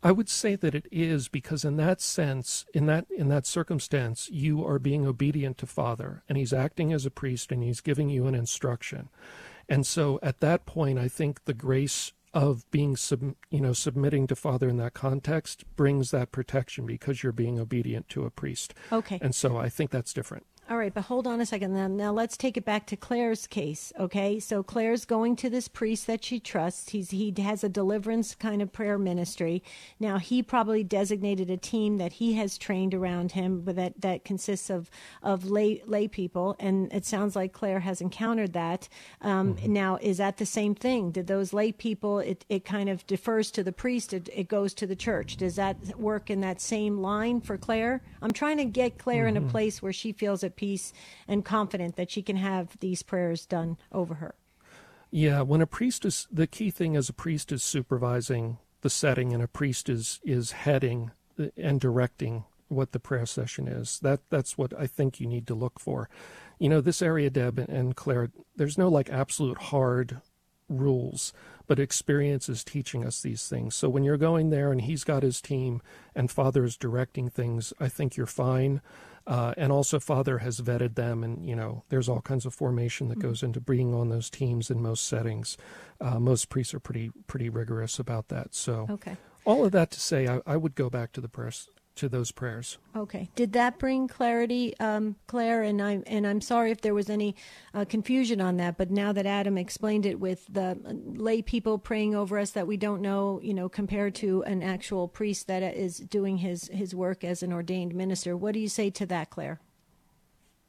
I would say that it is because in that sense, in that in that circumstance, you are being obedient to Father, and He's acting as a priest, and He's giving you an instruction. And so, at that point, I think the grace of being sub, you know submitting to Father in that context brings that protection because you're being obedient to a priest. Okay. And so, I think that's different. All right, but hold on a second. Now, now let's take it back to Claire's case. Okay, so Claire's going to this priest that she trusts. He's he has a deliverance kind of prayer ministry. Now he probably designated a team that he has trained around him, but that that consists of of lay lay people. And it sounds like Claire has encountered that. Um, mm-hmm. Now, is that the same thing? Did those lay people? It it kind of defers to the priest. It, it goes to the church. Does that work in that same line for Claire? I'm trying to get Claire mm-hmm. in a mm-hmm. place where she feels at peace and confident that she can have these prayers done over her. Yeah, when a priest is the key thing is a priest is supervising the setting and a priest is is heading and directing what the prayer session is. That that's what I think you need to look for. You know, this area, Deb and Claire, there's no like absolute hard rules, but experience is teaching us these things. So when you're going there and he's got his team and Father is directing things, I think you're fine. Uh, and also, Father has vetted them, and you know, there's all kinds of formation that mm-hmm. goes into bringing on those teams in most settings. Uh, most priests are pretty pretty rigorous about that. So, okay. all of that to say, I, I would go back to the press to those prayers. Okay. Did that bring clarity, um, Claire? And I'm and I'm sorry if there was any uh, confusion on that. But now that Adam explained it with the lay people praying over us that we don't know, you know, compared to an actual priest that is doing his his work as an ordained minister, what do you say to that, Claire?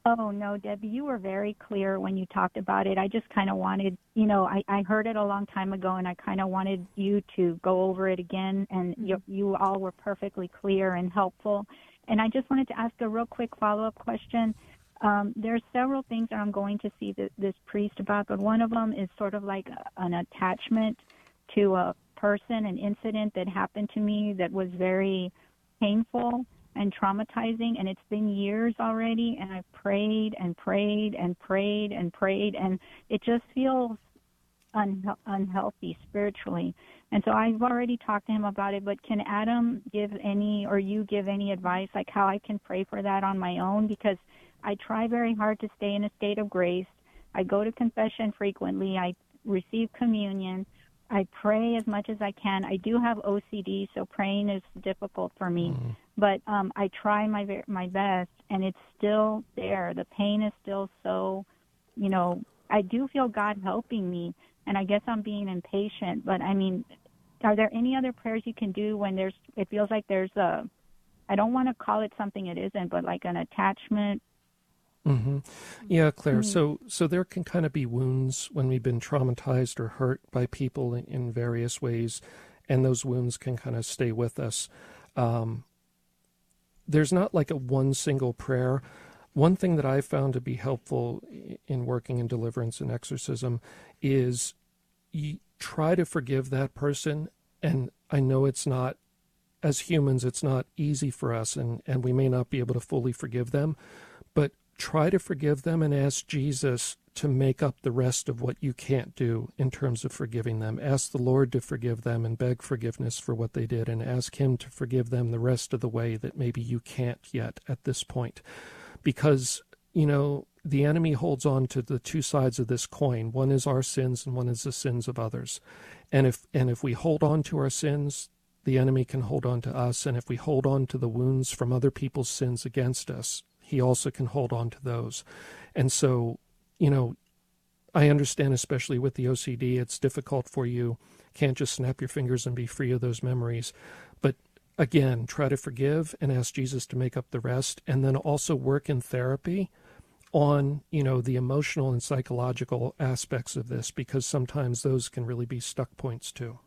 Oh no, Debbie, you were very clear when you talked about it. I just kind of wanted, you know, I, I heard it a long time ago, and I kind of wanted you to go over it again. And you, mm-hmm. you all were perfectly clear and helpful. And I just wanted to ask a real quick follow up question. Um, there's several things that I'm going to see this, this priest about, but one of them is sort of like a, an attachment to a person, an incident that happened to me that was very painful and traumatizing and it's been years already and I've prayed and prayed and prayed and prayed and it just feels un- unhealthy spiritually. And so I've already talked to him about it, but can Adam give any or you give any advice like how I can pray for that on my own because I try very hard to stay in a state of grace. I go to confession frequently. I receive communion. I pray as much as I can. I do have OCD, so praying is difficult for me. Mm but um, I try my my best, and it's still there. The pain is still so, you know, I do feel God helping me, and I guess I'm being impatient. But I mean, are there any other prayers you can do when there's? It feels like there's a, I don't want to call it something it isn't, but like an attachment Mm-hmm. Yeah, Claire. Mm-hmm. So, so there can kind of be wounds when we've been traumatized or hurt by people in, in various ways, and those wounds can kind of stay with us. Um, there's not like a one single prayer. One thing that I found to be helpful in working in deliverance and exorcism is you try to forgive that person. And I know it's not, as humans, it's not easy for us, and, and we may not be able to fully forgive them, but try to forgive them and ask Jesus to make up the rest of what you can't do in terms of forgiving them. Ask the Lord to forgive them and beg forgiveness for what they did, and ask Him to forgive them the rest of the way that maybe you can't yet at this point. Because, you know, the enemy holds on to the two sides of this coin. One is our sins and one is the sins of others. And if and if we hold on to our sins, the enemy can hold on to us. And if we hold on to the wounds from other people's sins against us, he also can hold on to those. And so, you know, I understand, especially with the OCD, it's difficult for you. Can't just snap your fingers and be free of those memories. But again, try to forgive and ask Jesus to make up the rest, and then also work in therapy on you know the emotional and psychological aspects of this because sometimes those can really be stuck points too.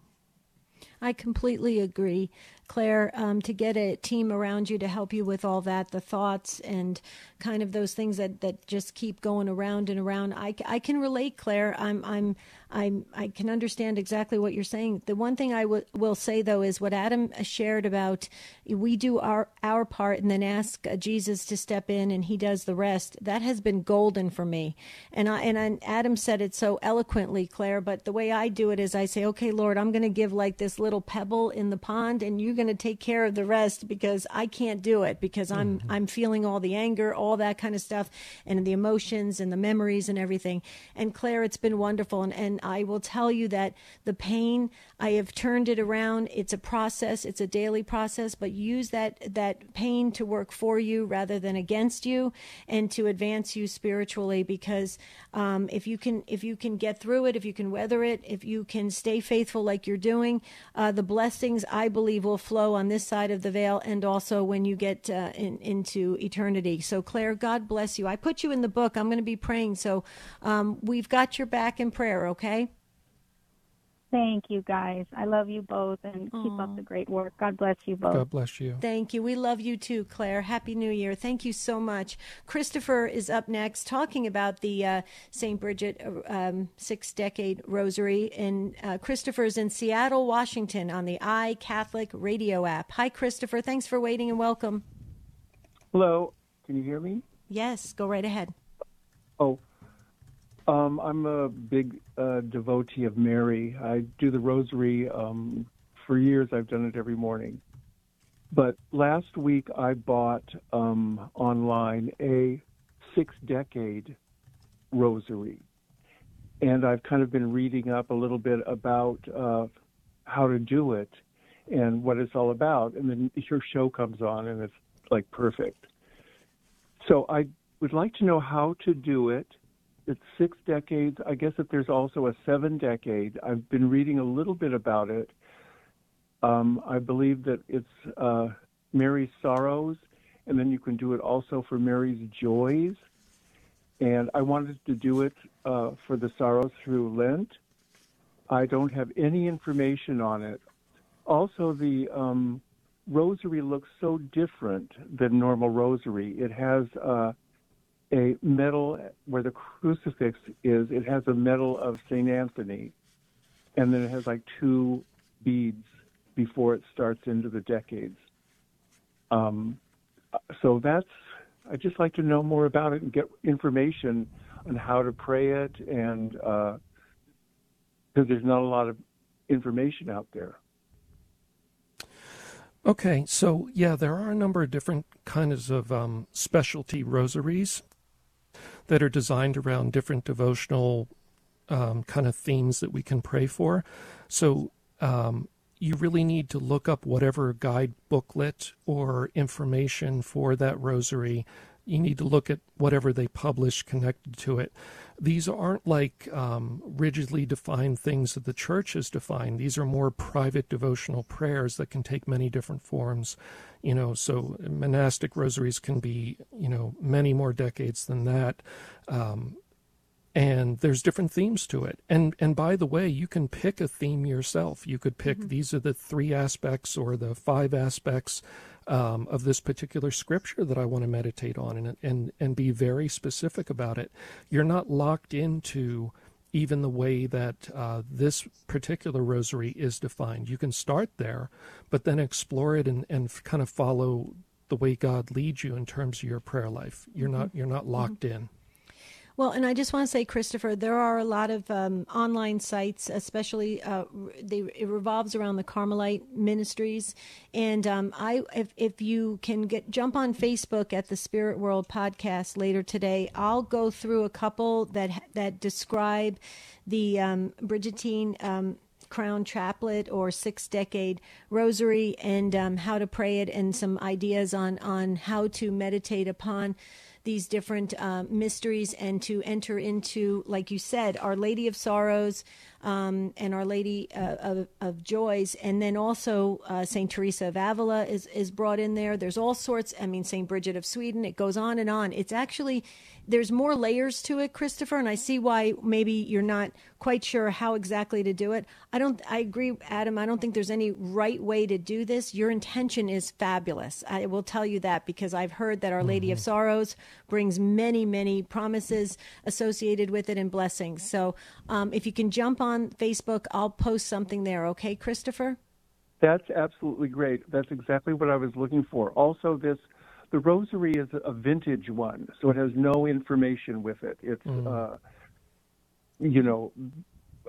I completely agree. Claire, um, to get a team around you to help you with all that, the thoughts and kind of those things that, that just keep going around and around. I, I can relate, Claire. I'm, I'm, I'm, I can understand exactly what you're saying. The one thing I w- will say though is what Adam shared about we do our, our part and then ask uh, Jesus to step in and he does the rest. That has been golden for me. And I, and I, Adam said it so eloquently, Claire, but the way I do it is I say, okay, Lord, I'm going to give like this little pebble in the pond and you're going to take care of the rest because I can't do it because I'm mm-hmm. I'm feeling all the anger, all that kind of stuff and the emotions and the memories and everything. And Claire, it's been wonderful and, and I will tell you that the pain, I have turned it around. It's a process, it's a daily process, but use that that pain to work for you rather than against you and to advance you spiritually because um, if you can if you can get through it, if you can weather it, if you can stay faithful like you're doing, uh, the blessings I believe will flow on this side of the veil and also when you get uh, in, into eternity. So Claire, God bless you. I put you in the book. I'm going to be praying. So um, we've got your back in prayer. Okay. Thank you, guys. I love you both and Aww. keep up the great work. God bless you both. God bless you. Thank you. We love you too, Claire. Happy New Year. Thank you so much. Christopher is up next talking about the uh, St. Bridget um, six decade rosary. And uh, Christopher's in Seattle, Washington on the iCatholic radio app. Hi, Christopher. Thanks for waiting and welcome. Hello. Can you hear me? Yes. Go right ahead. Oh, um, I'm a big uh, devotee of Mary. I do the rosary um, for years. I've done it every morning. But last week I bought um, online a six decade rosary. And I've kind of been reading up a little bit about uh, how to do it and what it's all about. And then your show comes on and it's like perfect. So I would like to know how to do it it's six decades. I guess that there's also a seven decade. I've been reading a little bit about it. Um, I believe that it's uh, Mary's sorrows, and then you can do it also for Mary's joys. And I wanted to do it uh, for the sorrows through Lent. I don't have any information on it. Also, the um, rosary looks so different than normal rosary. It has uh, a medal where the crucifix is. It has a medal of St. Anthony, and then it has like two beads before it starts into the decades. Um, so that's, I'd just like to know more about it and get information on how to pray it, and because uh, there's not a lot of information out there. Okay, so yeah, there are a number of different kinds of um, specialty rosaries that are designed around different devotional um, kind of themes that we can pray for. So um, you really need to look up whatever guide booklet or information for that rosary you need to look at whatever they publish connected to it. These aren't like um, rigidly defined things that the church has defined. These are more private devotional prayers that can take many different forms. You know, so monastic rosaries can be, you know, many more decades than that. Um, and there's different themes to it and and by the way you can pick a theme yourself you could pick mm-hmm. these are the three aspects or the five aspects um, of this particular scripture that I want to meditate on and, and, and be very specific about it. You're not locked into even the way that uh, this particular rosary is defined. You can start there, but then explore it and, and kind of follow the way God leads you in terms of your prayer life. You're mm-hmm. not you're not locked mm-hmm. in. Well, and I just want to say, Christopher, there are a lot of um, online sites, especially uh, they, it revolves around the Carmelite ministries. And um, I, if, if you can get jump on Facebook at the Spirit World podcast later today, I'll go through a couple that that describe the um, Brigittine um, crown chaplet or six decade rosary and um, how to pray it and some ideas on on how to meditate upon these different uh, mysteries and to enter into, like you said, Our Lady of Sorrows um, and Our Lady uh, of, of, Joys. And then also uh, St. Teresa of Avila is, is brought in there. There's all sorts, I mean, St. Bridget of Sweden. It goes on and on. It's actually there's more layers to it, Christopher, and I see why maybe you're not quite sure how exactly to do it. I don't. I agree, Adam. I don't think there's any right way to do this. Your intention is fabulous. I will tell you that because I've heard that Our Lady mm-hmm. of Sorrows brings many, many promises associated with it and blessings. So, um, if you can jump on Facebook, I'll post something there. Okay, Christopher. That's absolutely great. That's exactly what I was looking for. Also, this the rosary is a vintage one, so it has no information with it. It's, mm. uh, you know,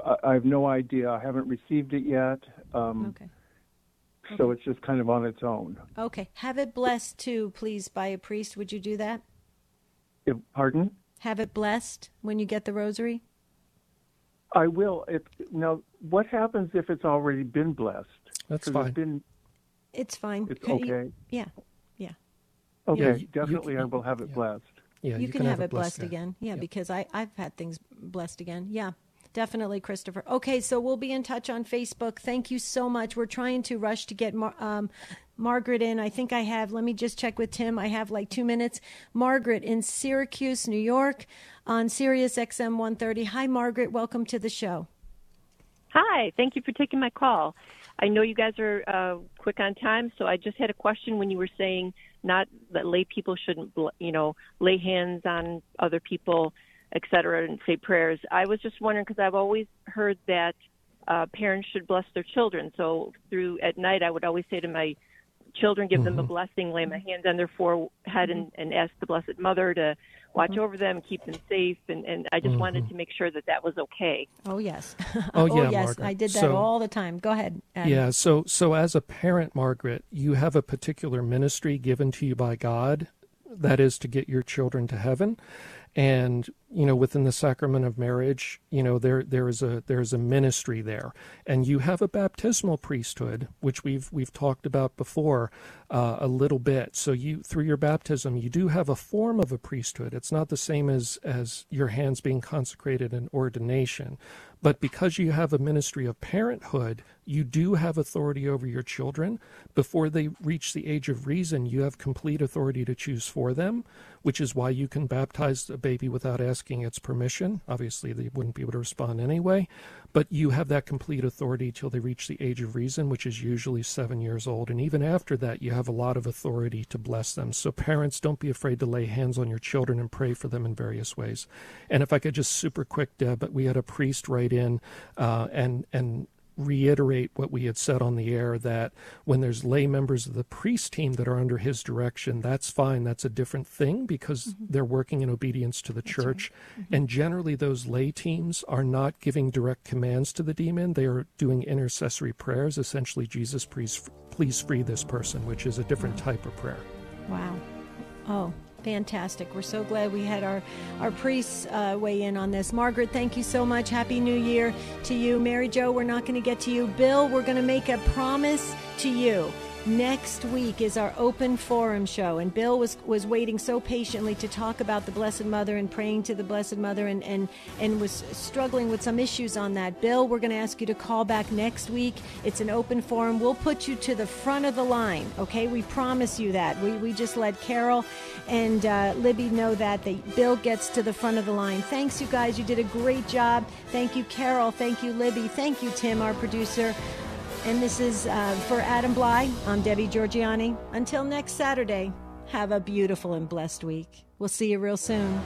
I, I, have no idea. I haven't received it yet. Um, okay. So it's just kind of on its own. Okay. Have it blessed too, please, by a priest. Would you do that? If, pardon? Have it blessed when you get the rosary? I will. If, now, what happens if it's already been blessed? That's fine. It's, been, it's fine. It's okay. You, yeah. Okay, you, definitely you, I will have it yeah. blessed. Yeah, you, you can, can, have, have it blessed, blessed again. Yeah, because I I've had things blessed again. Yeah. Definitely, Christopher. Okay, so we'll be in touch on Facebook. Thank you so much. We're trying to rush to get Mar- um, Margaret in. I think I have, let me just check with Tim. I have like two minutes. Margaret in Syracuse, New York on Sirius XM 130. Hi, Margaret. Welcome to the show. Hi. Thank you for taking my call. I know you guys are uh, quick on time, so I just had a question when you were saying not that lay people shouldn't, you know, lay hands on other people, et cetera, and say prayers. I was just wondering because I've always heard that uh, parents should bless their children. So through at night, I would always say to my children, give mm-hmm. them a mm-hmm. blessing, lay my hands on their forehead, and, and ask the Blessed Mother to watch mm-hmm. over them, keep them safe, and, and I just mm-hmm. wanted to make sure that that was okay. Oh yes, oh, yeah, yes, Margaret. I did that so, all the time. Go ahead. Adam. Yeah, so so as a parent, Margaret, you have a particular ministry given to you by God, that is to get your children to heaven, and you know within the sacrament of marriage you know there there is a there is a ministry there. And you have a baptismal priesthood which we've we've talked about before uh, a little bit. So you through your baptism you do have a form of a priesthood. It's not the same as as your hands being consecrated in ordination. But because you have a ministry of parenthood, you do have authority over your children. Before they reach the age of reason, you have complete authority to choose for them, which is why you can baptize a baby without asking its permission. Obviously, they wouldn't be able to respond anyway, but you have that complete authority till they reach the age of reason, which is usually seven years old. And even after that, you have a lot of authority to bless them. So, parents, don't be afraid to lay hands on your children and pray for them in various ways. And if I could just super quick, Deb, but we had a priest write in uh, and and reiterate what we had said on the air that when there's lay members of the priest team that are under his direction, that's fine. That's a different thing because mm-hmm. they're working in obedience to the that's church. Right. Mm-hmm. And generally, those lay teams are not giving direct commands to the demon, they are doing intercessory prayers. Essentially, Jesus, please, please free this person, which is a different type of prayer. Wow. Oh, Fantastic. We're so glad we had our, our priests uh, weigh in on this. Margaret, thank you so much. Happy New Year to you. Mary Jo, we're not going to get to you. Bill, we're going to make a promise to you Next week is our open forum show, and Bill was was waiting so patiently to talk about the Blessed Mother and praying to the Blessed Mother, and and and was struggling with some issues on that. Bill, we're going to ask you to call back next week. It's an open forum. We'll put you to the front of the line. Okay, we promise you that. We we just let Carol and uh, Libby know that that Bill gets to the front of the line. Thanks, you guys. You did a great job. Thank you, Carol. Thank you, Libby. Thank you, Tim, our producer. And this is uh, for Adam Blai. I'm Debbie Georgianni. Until next Saturday, have a beautiful and blessed week. We'll see you real soon.